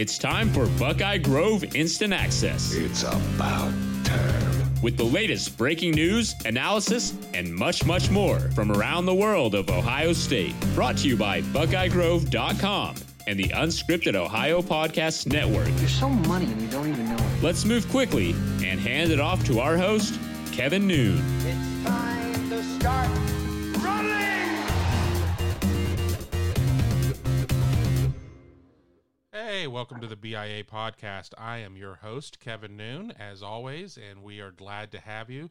It's time for Buckeye Grove Instant Access. It's about time. With the latest breaking news, analysis, and much, much more from around the world of Ohio State. Brought to you by BuckeyeGrove.com and the Unscripted Ohio Podcast Network. You're so money and you don't even know it. Let's move quickly and hand it off to our host, Kevin Noon. It's time to start welcome to the BIA podcast. I am your host, Kevin Noon, as always, and we are glad to have you.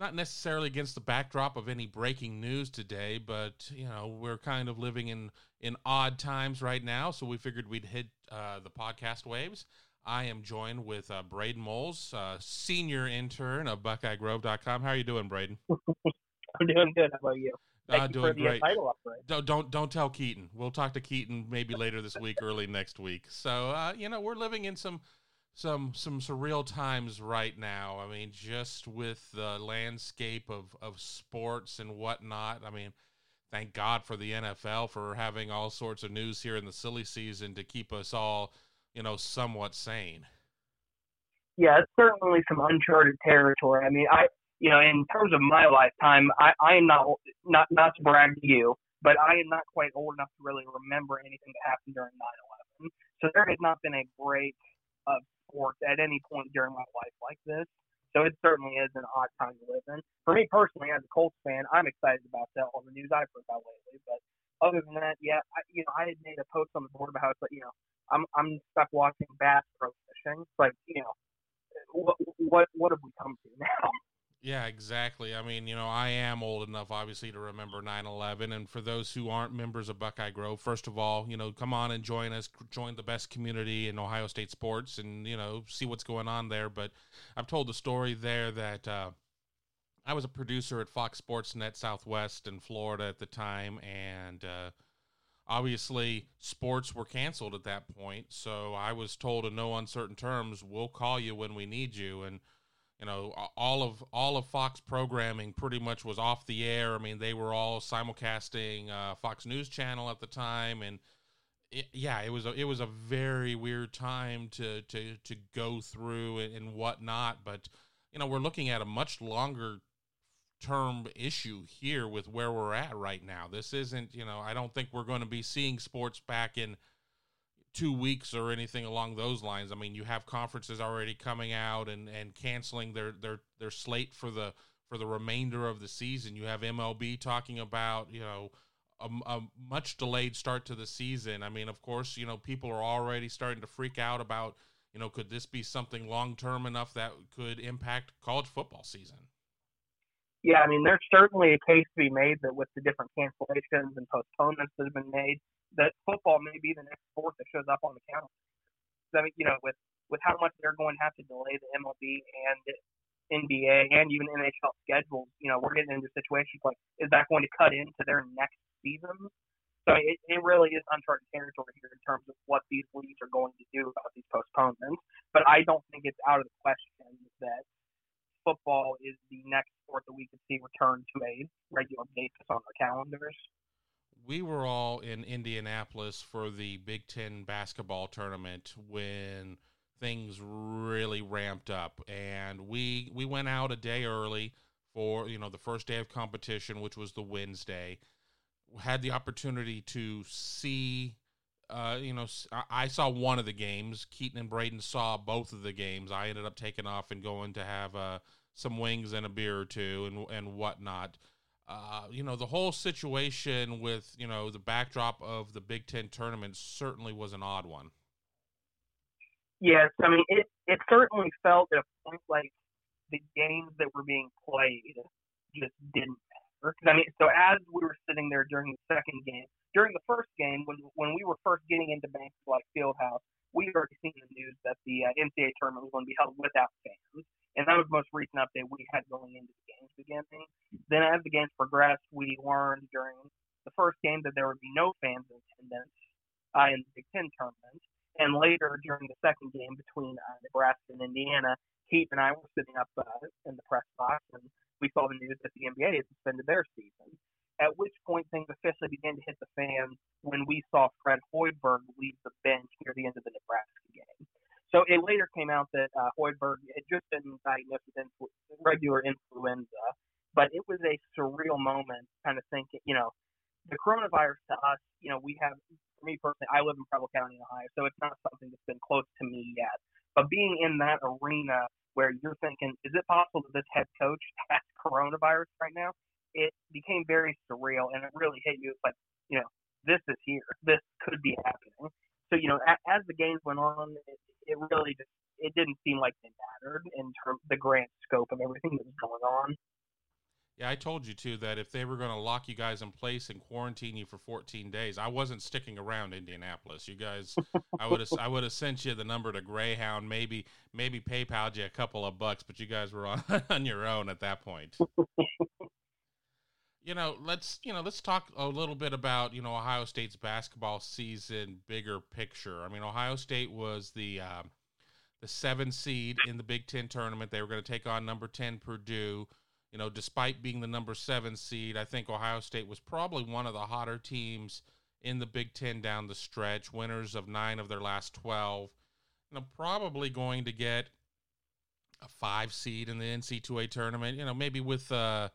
Not necessarily against the backdrop of any breaking news today, but you know we're kind of living in in odd times right now, so we figured we'd hit uh, the podcast waves. I am joined with uh, Braden Moles, uh, senior intern of BuckeyeGrove.com. How are you doing, Braden? I'm doing good. How about you? Thank Uh, doing great. Don't don't don't tell Keaton. We'll talk to Keaton maybe later this week, early next week. So uh, you know we're living in some some some surreal times right now. I mean, just with the landscape of of sports and whatnot. I mean, thank God for the NFL for having all sorts of news here in the silly season to keep us all you know somewhat sane. Yeah, it's certainly some uncharted territory. I mean, I you know, in terms of my lifetime, I, I am not not not to brag to you, but I am not quite old enough to really remember anything that happened during 9/11. So there has not been a break of sports at any point during my life like this. So it certainly is an odd time to live in. For me personally, as a Colts fan, I'm excited about that all the news I've heard about lately. But other than that, yeah, I, you know, I had made a post on the board about how like, you know, I'm I'm stuck watching bass pro fishing. It's like, you know, what what what have we come to now? Yeah, exactly. I mean, you know, I am old enough, obviously, to remember 9 11. And for those who aren't members of Buckeye Grove, first of all, you know, come on and join us, join the best community in Ohio State sports and, you know, see what's going on there. But I've told the story there that uh, I was a producer at Fox Sports Net Southwest in Florida at the time. And, uh, obviously sports were canceled at that point so i was told in no uncertain terms we'll call you when we need you and you know all of all of fox programming pretty much was off the air. I mean they were all simulcasting uh, fox news channel at the time. And it, yeah it was a, it was a very weird time to to to go through and, and whatnot. But you know we're looking at a much longer term issue here with where we're at right now. This isn't, you know, I don't think we're going to be seeing sports back in two weeks or anything along those lines. I mean, you have conferences already coming out and, and canceling their, their, their slate for the, for the remainder of the season. You have MLB talking about, you know, a, a much delayed start to the season. I mean, of course, you know, people are already starting to freak out about, you know, could this be something long term enough that could impact college football season? yeah, I mean, there's certainly a case to be made that with the different cancellations and postponements that have been made, that football may be the next sport that shows up on the calendar. So, I mean, you know, with with how much they're going to have to delay the MLB and NBA and even NHL schedules, you know, we're getting into situations like, is that going to cut into their next season? So it, it really is uncharted territory here in terms of what these leagues are going to do about these postponements. But I don't think it's out of the question that football is the next sport that we could see return to a regular basis on our calendars. We were all in Indianapolis for the Big Ten basketball tournament when things really ramped up, and we we went out a day early for you know the first day of competition, which was the Wednesday. Had the opportunity to see. Uh, you know, I saw one of the games. Keaton and Braden saw both of the games. I ended up taking off and going to have uh, some wings and a beer or two and and whatnot. Uh, you know, the whole situation with you know the backdrop of the Big Ten tournament certainly was an odd one. Yes, I mean it. It certainly felt at a point like the games that were being played just didn't matter. I mean, so as we were sitting there during the second game, during the first game, when when we were first getting into Bankers Life Fieldhouse, we already seen the news that the uh, NCAA tournament was going to be held without fans, and that was the most recent update we had going into the games beginning. Then, as the games progressed, we learned during the first game that there would be no fans in attendance uh, in the Big Ten tournament. And later, during the second game between uh, Nebraska and Indiana, Heath and I were sitting up uh, in the press box, and we saw the news that the NBA had suspended their season. At which point, things officially began to hit the fan when we saw Fred Hoiberg leave the bench near the end of the Nebraska game. So it later came out that uh, Hoiberg had just been diagnosed with regular influenza, but it was a surreal moment, kind of thinking, you know, the coronavirus to us, you know, we have, for me personally, I live in Preble County, Ohio, so it's not something that's been close to me yet. But being in that arena where you're thinking, is it possible that this head coach has coronavirus right now? It became very surreal, and it really hit you. It's like, you know, this is here. This could be happening. So, you know, as the games went on, it, it really just it didn't seem like they mattered in terms the grand scope of everything that was going on. Yeah, I told you too that if they were going to lock you guys in place and quarantine you for 14 days, I wasn't sticking around Indianapolis. You guys, I would have, I would have sent you the number to Greyhound, maybe, maybe PayPal you a couple of bucks, but you guys were on on your own at that point. you know, let's you know, let's talk a little bit about you know Ohio State's basketball season, bigger picture. I mean, Ohio State was the uh, the seven seed in the Big Ten tournament. They were going to take on number ten Purdue you know, despite being the number seven seed, I think Ohio State was probably one of the hotter teams in the Big Ten down the stretch, winners of nine of their last 12. You know, probably going to get a five seed in the NC2A tournament, you know, maybe with uh,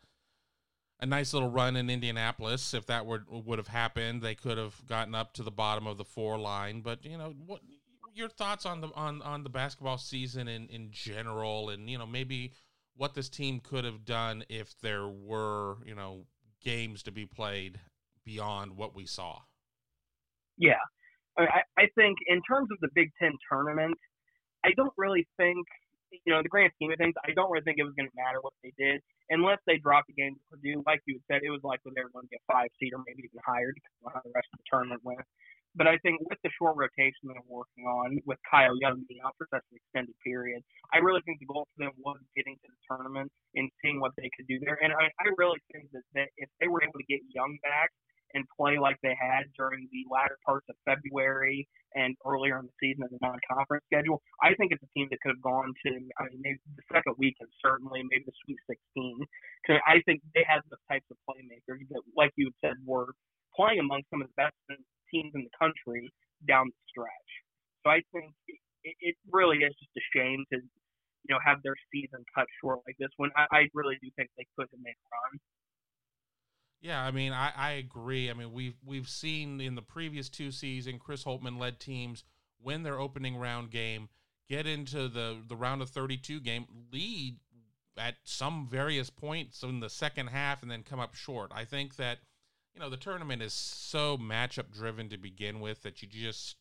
a nice little run in Indianapolis. If that were, would have happened, they could have gotten up to the bottom of the four line. But, you know, what your thoughts on the on, on the basketball season in, in general and, you know, maybe what this team could have done if there were, you know, games to be played beyond what we saw. Yeah. I, I think in terms of the Big Ten tournament, I don't really think, you know, the grand scheme of things, I don't really think it was going to matter what they did unless they dropped the game to Purdue. Like you said, it was likely they were going to get five seed or maybe even higher, depending on how the rest of the tournament went. But I think with the short rotation that we're working on, with Kyle Young being out for such an extended period, I really think the goal for them was getting to the tournament and seeing what they could do there. And I, I really think that, that if they were able to get Young back and play like they had during the latter parts of February and earlier in the season in the non-conference schedule, I think it's a team that could have gone to, I mean, maybe the second week and certainly maybe the Sweet 16. Because I think they had the types of playmakers that, like you said, were playing among some of the best teams in the country down the stretch. So I think it, it really is just a shame to, you know, have their season cut short like this one. I, I really do think they could have made a run. Yeah, I mean, I, I agree. I mean, we've we've seen in the previous two seasons, Chris Holtmann led teams win their opening round game, get into the the round of 32 game, lead at some various points in the second half, and then come up short. I think that you know the tournament is so matchup driven to begin with that you just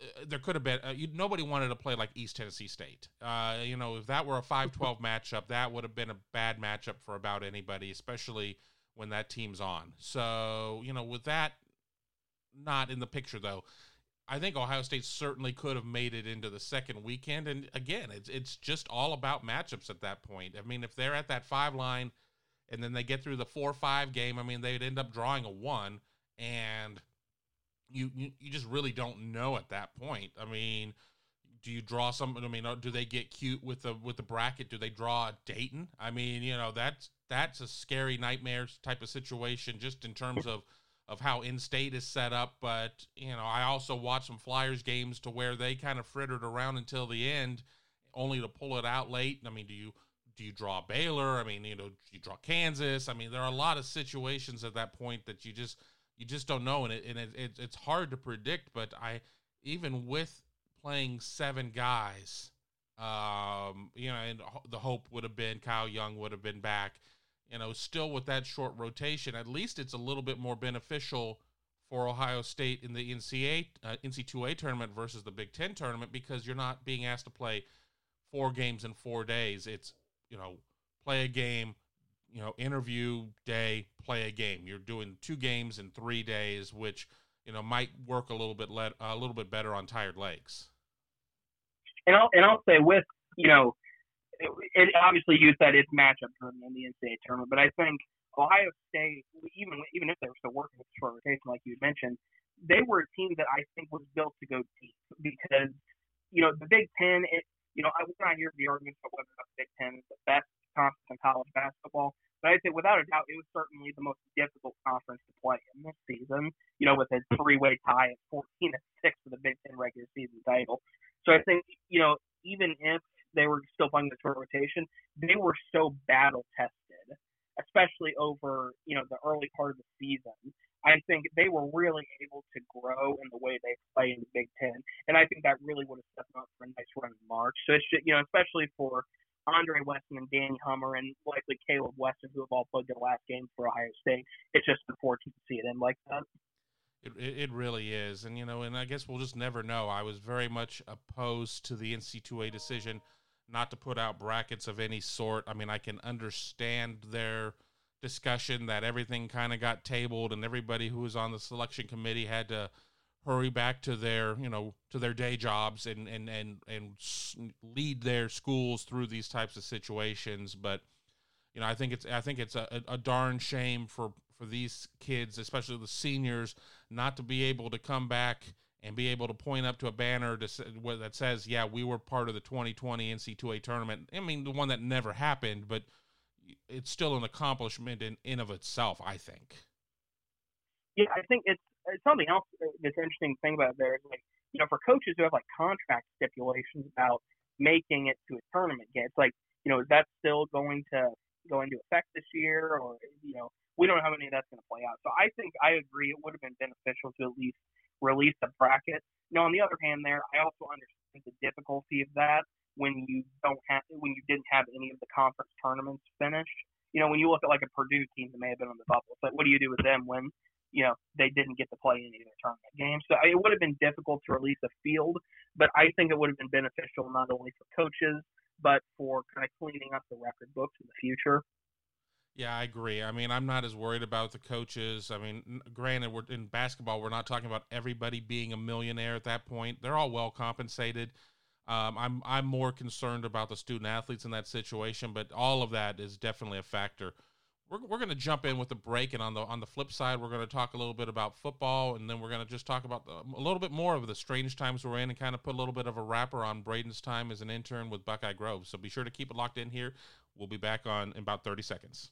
uh, there could have been uh, you, nobody wanted to play like East Tennessee State. Uh, you know, if that were a 5-12 matchup, that would have been a bad matchup for about anybody, especially when that team's on. So, you know, with that not in the picture though, I think Ohio State certainly could have made it into the second weekend. And again, it's it's just all about matchups at that point. I mean, if they're at that five line and then they get through the four five game. I mean, they'd end up drawing a one, and you, you you just really don't know at that point. I mean, do you draw some? I mean, uh, do they get cute with the with the bracket? Do they draw Dayton? I mean, you know, that's that's a scary nightmare type of situation, just in terms of of how in-state is set up. But you know, I also watched some Flyers games to where they kind of frittered around until the end, only to pull it out late. I mean, do you do you draw Baylor? I mean, you know, do you draw Kansas. I mean, there are a lot of situations at that point that you just you just don't know, and it and it, it it's hard to predict. But I even with playing seven guys, um, you know, and the hope would have been Kyle Young would have been back. You know, still with that short rotation, at least it's a little bit more beneficial for Ohio State in the NCAA uh, NC2A tournament versus the Big Ten tournament because you're not being asked to play four games in four days. It's you know, play a game, you know, interview day, play a game. You're doing two games in three days, which you know might work a little bit let, a little bit better on tired legs. And I'll and I'll say with you know, it, it obviously you said it's matchup driven in the NCAA tournament, but I think Ohio State, even even if they were still working with short rotation like you mentioned, they were a team that I think was built to go deep because you know the Big Ten. It, you know, I would not here hear the arguments about whether the Big Ten is the best conference in college basketball, but I'd say without a doubt it was certainly the most difficult conference to play in this season. You know, with a three-way tie at 14 and six for the Big Ten regular season title. So I think you know even if they were still playing the short rotation, they were so battle tested, especially over you know the early part of the season. I think they were really able to grow in the way they play in the Big Ten, and I think that really would have set them up for a nice run in March. So it's just, you know, especially for Andre Wesson and Danny Hummer and likely Kaleb Wesson, who have all played their last game for Ohio State. It's just unfortunate to see it end like that. It, it really is, and you know, and I guess we'll just never know. I was very much opposed to the NC2A decision not to put out brackets of any sort. I mean, I can understand their discussion that everything kind of got tabled and everybody who was on the selection committee had to hurry back to their you know to their day jobs and and and and lead their schools through these types of situations but you know i think it's i think it's a, a darn shame for for these kids especially the seniors not to be able to come back and be able to point up to a banner to, that says yeah we were part of the 2020 nc2a tournament i mean the one that never happened but it's still an accomplishment in in of itself. I think. Yeah, I think it's, it's something else uh, that's interesting thing about there is like you know for coaches who have like contract stipulations about making it to a tournament game, it's like you know is that still going to go into effect this year or you know we don't know how many of that's going to play out. So I think I agree it would have been beneficial to at least release a bracket. Now on the other hand, there I also understand the difficulty of that when you don't have when you didn't have any of the conference tournaments finished. You know, when you look at like a Purdue team that may have been on the bubble, but what do you do with them when you know they didn't get to play any of their tournament games? So it would have been difficult to release a field, but I think it would have been beneficial not only for coaches but for kind of cleaning up the record books in the future. Yeah, I agree. I mean, I'm not as worried about the coaches. I mean, granted, we're in basketball. We're not talking about everybody being a millionaire at that point. They're all well compensated. Um, I'm I'm more concerned about the student athletes in that situation, but all of that is definitely a factor. We're, we're going to jump in with the break, and on the on the flip side, we're going to talk a little bit about football, and then we're going to just talk about the, a little bit more of the strange times we're in, and kind of put a little bit of a wrapper on Braden's time as an intern with Buckeye Grove. So be sure to keep it locked in here. We'll be back on in about 30 seconds.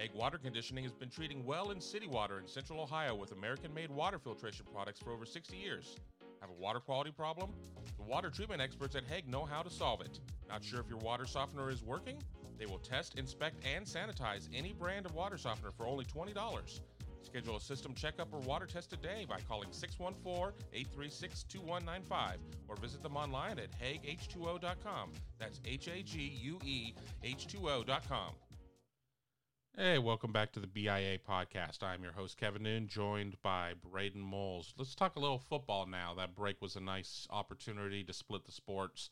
Hague Water Conditioning has been treating well in city water in Central Ohio with American made water filtration products for over 60 years. Have a water quality problem? The water treatment experts at Hague know how to solve it. Not sure if your water softener is working? They will test, inspect, and sanitize any brand of water softener for only $20. Schedule a system checkup or water test today by calling 614 836 2195 or visit them online at HagueH2O.com. That's H A G U E H2O.com. Hey, welcome back to the BIA podcast. I'm your host, Kevin Noon, joined by Braden Moles. Let's talk a little football now. That break was a nice opportunity to split the sports.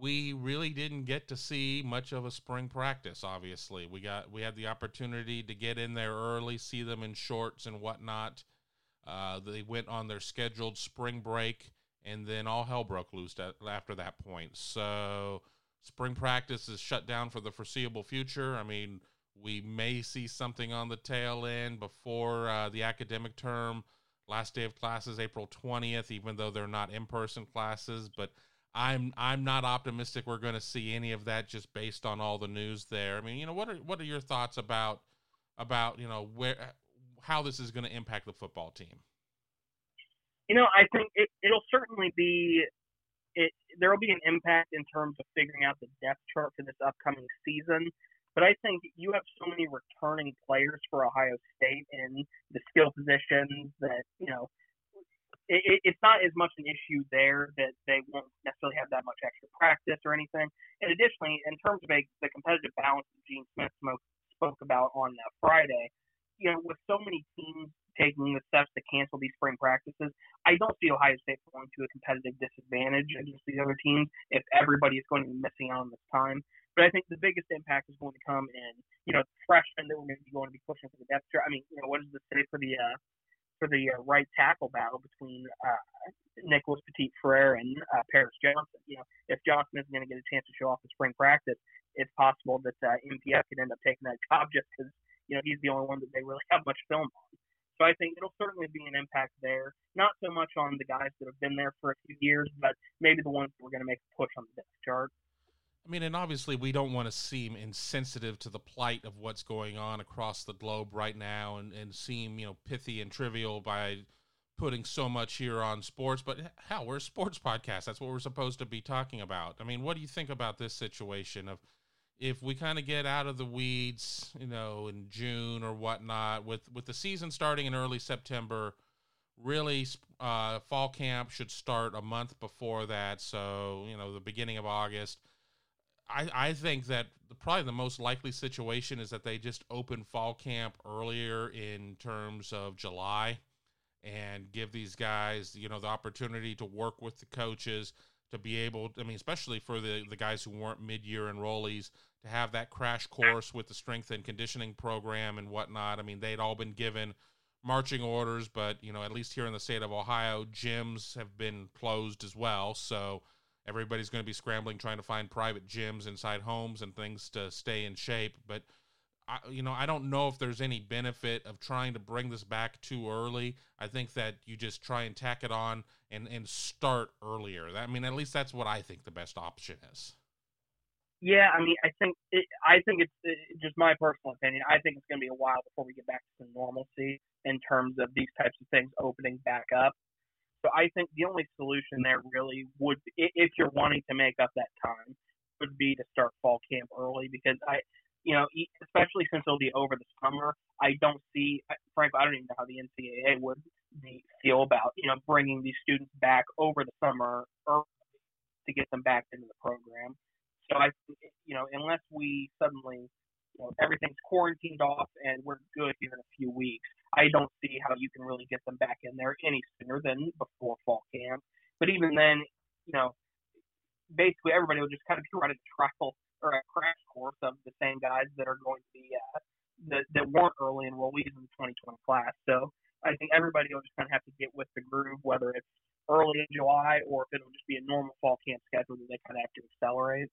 We really didn't get to see much of a spring practice, obviously. We got we had the opportunity to get in there early, see them in shorts and whatnot. Uh, they went on their scheduled spring break, and then all hell broke loose after that point. So, spring practice is shut down for the foreseeable future. I mean, we may see something on the tail end before uh, the academic term. Last day of classes April 20th, even though they're not in-person classes, but I'm I'm not optimistic we're going to see any of that just based on all the news there. I mean, you know, what are what are your thoughts about about, you know, where how this is going to impact the football team. You know, I think it, it'll certainly be it. There will be an impact in terms of figuring out the depth chart for this upcoming season. But I think you have so many returning players for Ohio State in the skill positions that you know it, it's not as much an issue there that they won't necessarily have that much extra practice or anything. And additionally, in terms of a, the competitive balance that Gene Smith spoke, about on uh, Friday, you know, with so many teams taking the steps to cancel these spring practices, I don't see Ohio State going to a competitive disadvantage against these other teams if everybody is going to be missing out on this time. But I think the biggest impact is going to come in, you know, freshmen that we're going to be going to be pushing for the depth chart. I mean, you know, what does this say for the uh, for the uh, right tackle battle between uh, Nicholas Petit Frere and uh, Paris Johnson. You know, if Johnson isn't going to get a chance to show off in spring practice, it's possible that uh, MPF could end up taking that job just because you know he's the only one that they really have much film on. So I think it'll certainly be an impact there. Not so much on the guys that have been there for a few years, but maybe the ones that we're going to make a push on the depth chart. I mean, and obviously, we don't want to seem insensitive to the plight of what's going on across the globe right now and, and seem, you know, pithy and trivial by putting so much here on sports. But hell, we're a sports podcast. That's what we're supposed to be talking about. I mean, what do you think about this situation of if we kind of get out of the weeds, you know, in June or whatnot, with, with the season starting in early September? Really, uh, fall camp should start a month before that. So, you know, the beginning of August I, I think that the, probably the most likely situation is that they just open fall camp earlier in terms of July and give these guys, you know, the opportunity to work with the coaches to be able, I mean, especially for the, the guys who weren't mid year enrollees, to have that crash course with the strength and conditioning program and whatnot. I mean, they'd all been given marching orders, but, you know, at least here in the state of Ohio, gyms have been closed as well. So, everybody's going to be scrambling trying to find private gyms inside homes and things to stay in shape but I, you know i don't know if there's any benefit of trying to bring this back too early i think that you just try and tack it on and and start earlier i mean at least that's what i think the best option is yeah, I mean, I think it, I think it's it, just my personal opinion. I think it's going to be a while before we get back to normalcy in terms of these types of things opening back up. So I think the only solution there really would, if you're wanting to make up that time, would be to start fall camp early because I, you know, especially since it'll be over the summer, I don't see, frankly, I don't even know how the NCAA would feel about, you know, bringing these students back over the summer early to get them back into the program. So I, you know, unless we suddenly you know, everything's quarantined off and we're good here in a few weeks. I don't see how you can really get them back in there any sooner than before fall camp. But even then, you know, basically everybody will just kind of be running trial or a crash course of the same guys that are going to be uh, that that weren't early enrollees in the 2020 class. So I think everybody will just kind of have to get with the groove, whether it's early in July or if it'll just be a normal fall camp schedule that they kind of have to accelerate.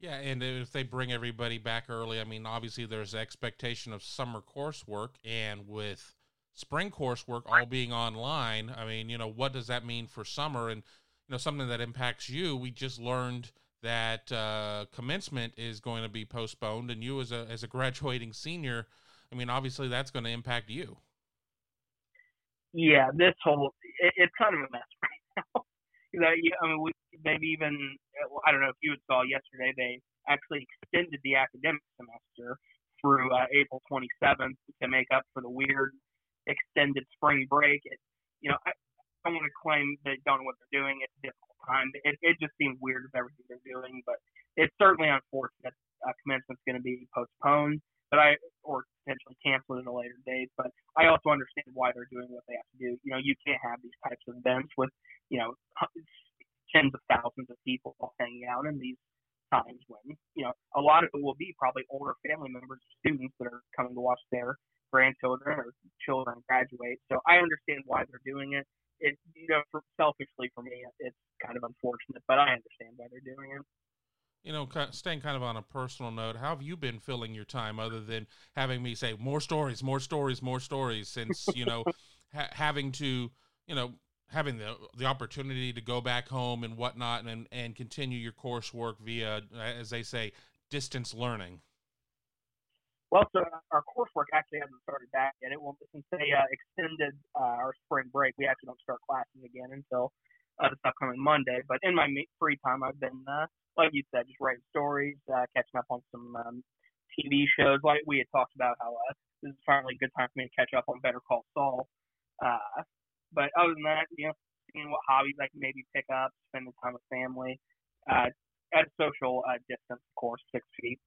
Yeah, and if they bring everybody back early, I mean, obviously there's expectation of summer coursework, and with spring coursework all being online, I mean, you know, what does that mean for summer? And you know, something that impacts you. We just learned that uh, commencement is going to be postponed, and you as a as a graduating senior, I mean, obviously that's going to impact you. Yeah, this whole it, it's kind of a mess right now. I mean, we, they've even I don't know if you saw yesterday they actually extended the academic semester through uh, April 27th to make up for the weird extended spring break. It, you know, I, I don't want to claim they don't know what they're doing. It's difficult time. It, it just seems weird with everything they're doing, but it's certainly unfortunate. Uh, commencement's going to be postponed, but I or potentially canceled at a later date. But I also understand why they're doing what they have to do. You know, you can't have these types of events with you know tens of thousands of people hanging out in these times when you know a lot of it will be probably older family members, students that are coming to watch their grandchildren or children graduate. So I understand why they're doing it. It you know, for, selfishly for me, it's kind of unfortunate, but I understand why they're doing it. You know, staying kind of on a personal note, how have you been filling your time other than having me say more stories, more stories, more stories? Since you know, ha- having to, you know, having the the opportunity to go back home and whatnot and and continue your coursework via as they say distance learning Well, so our coursework actually hasn't started back yet. It will since they uh, extended uh, our spring break. We actually don't start classes again until uh, this upcoming Monday. But in my free time, I've been, uh, like you said, just writing stories, uh, catching up on some um, TV shows. Like we had talked about how uh, this is finally a good time for me to catch up on Better Call Saul. Uh, but other than that, you know, seeing what hobbies I can maybe pick up, spending time with family, uh, at a social uh, distance, of course, six feet,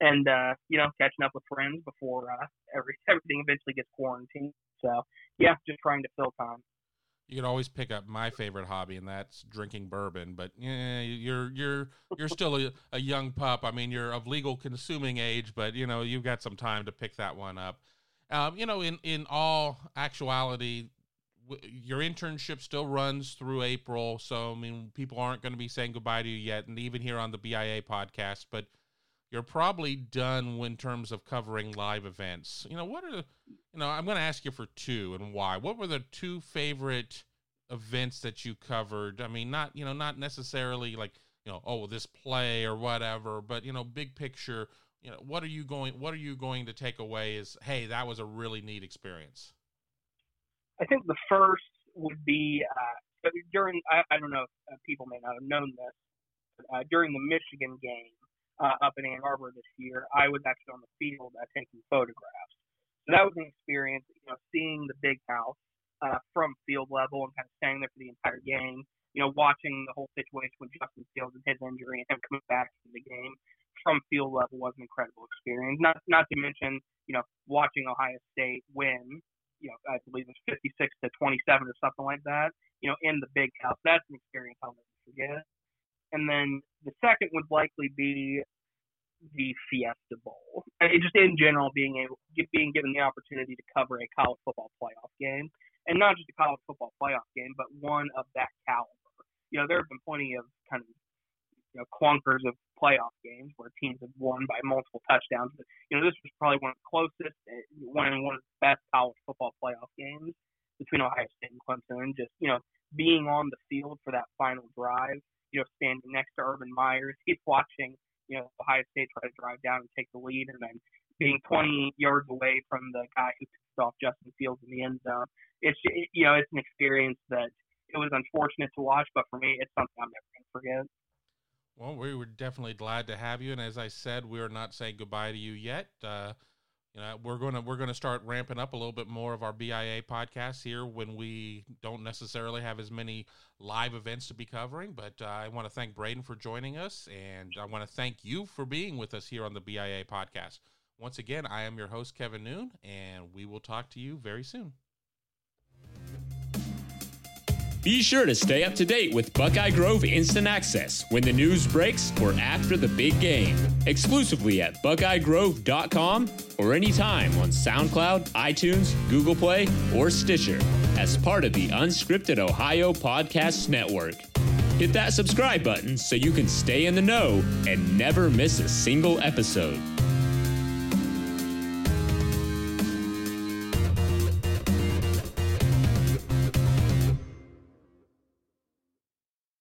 and uh, you know, catching up with friends before uh, every everything eventually gets quarantined. So yeah, just trying to fill time. You could always pick up my favorite hobby, and that's drinking bourbon. But yeah, you're you're you're still a, a young pup. I mean, you're of legal consuming age, but you know you've got some time to pick that one up. Um, you know, in in all actuality, your internship still runs through April, so I mean, people aren't going to be saying goodbye to you yet, and even here on the BIA podcast, but you're probably done in terms of covering live events. You know, what are you know, I'm going to ask you for two and why. What were the two favorite events that you covered? I mean, not, you know, not necessarily like, you know, oh, this play or whatever, but you know, big picture, you know, what are you going what are you going to take away is, hey, that was a really neat experience. I think the first would be uh, during. I, I don't know if uh, people may not have known this. But, uh, during the Michigan game uh, up in Ann Arbor this year, I was actually on the field uh, taking photographs. So that was an experience. You know, seeing the big house uh, from field level and kind of staying there for the entire game. You know, watching the whole situation with Justin Fields and his injury and him coming back to the game from field level was an incredible experience. Not not to mention, you know, watching Ohio State win you know, I believe it's 56 to 27 or something like that, you know, in the big house. That's an experience I'll never forget. And then the second would likely be the Fiesta Bowl. Just in general, being able, being given the opportunity to cover a college football playoff game, and not just a college football playoff game, but one of that caliber. You know, there have been plenty of kind of you know clunkers of playoff games where teams have won by multiple touchdowns. But you know, this was probably one of the closest, eh, one of one of the best college football playoff games between Ohio State and Clemson. And just you know, being on the field for that final drive, you know, standing next to Urban Myers, he's watching you know Ohio State try to drive down and take the lead, and then being 20 yards away from the guy who pissed off Justin Fields in the end zone. It's you know, it's an experience that it was unfortunate to watch, but for me, it's something I'm never going to forget. Well, we were definitely glad to have you, and as I said, we are not saying goodbye to you yet. Uh, you know, we're gonna we're gonna start ramping up a little bit more of our BIA podcasts here when we don't necessarily have as many live events to be covering. But uh, I want to thank Braden for joining us, and I want to thank you for being with us here on the BIA podcast. Once again, I am your host Kevin Noon, and we will talk to you very soon. Be sure to stay up to date with Buckeye Grove Instant Access when the news breaks or after the big game. Exclusively at buckeyegrove.com or anytime on SoundCloud, iTunes, Google Play, or Stitcher as part of the Unscripted Ohio Podcasts Network. Hit that subscribe button so you can stay in the know and never miss a single episode.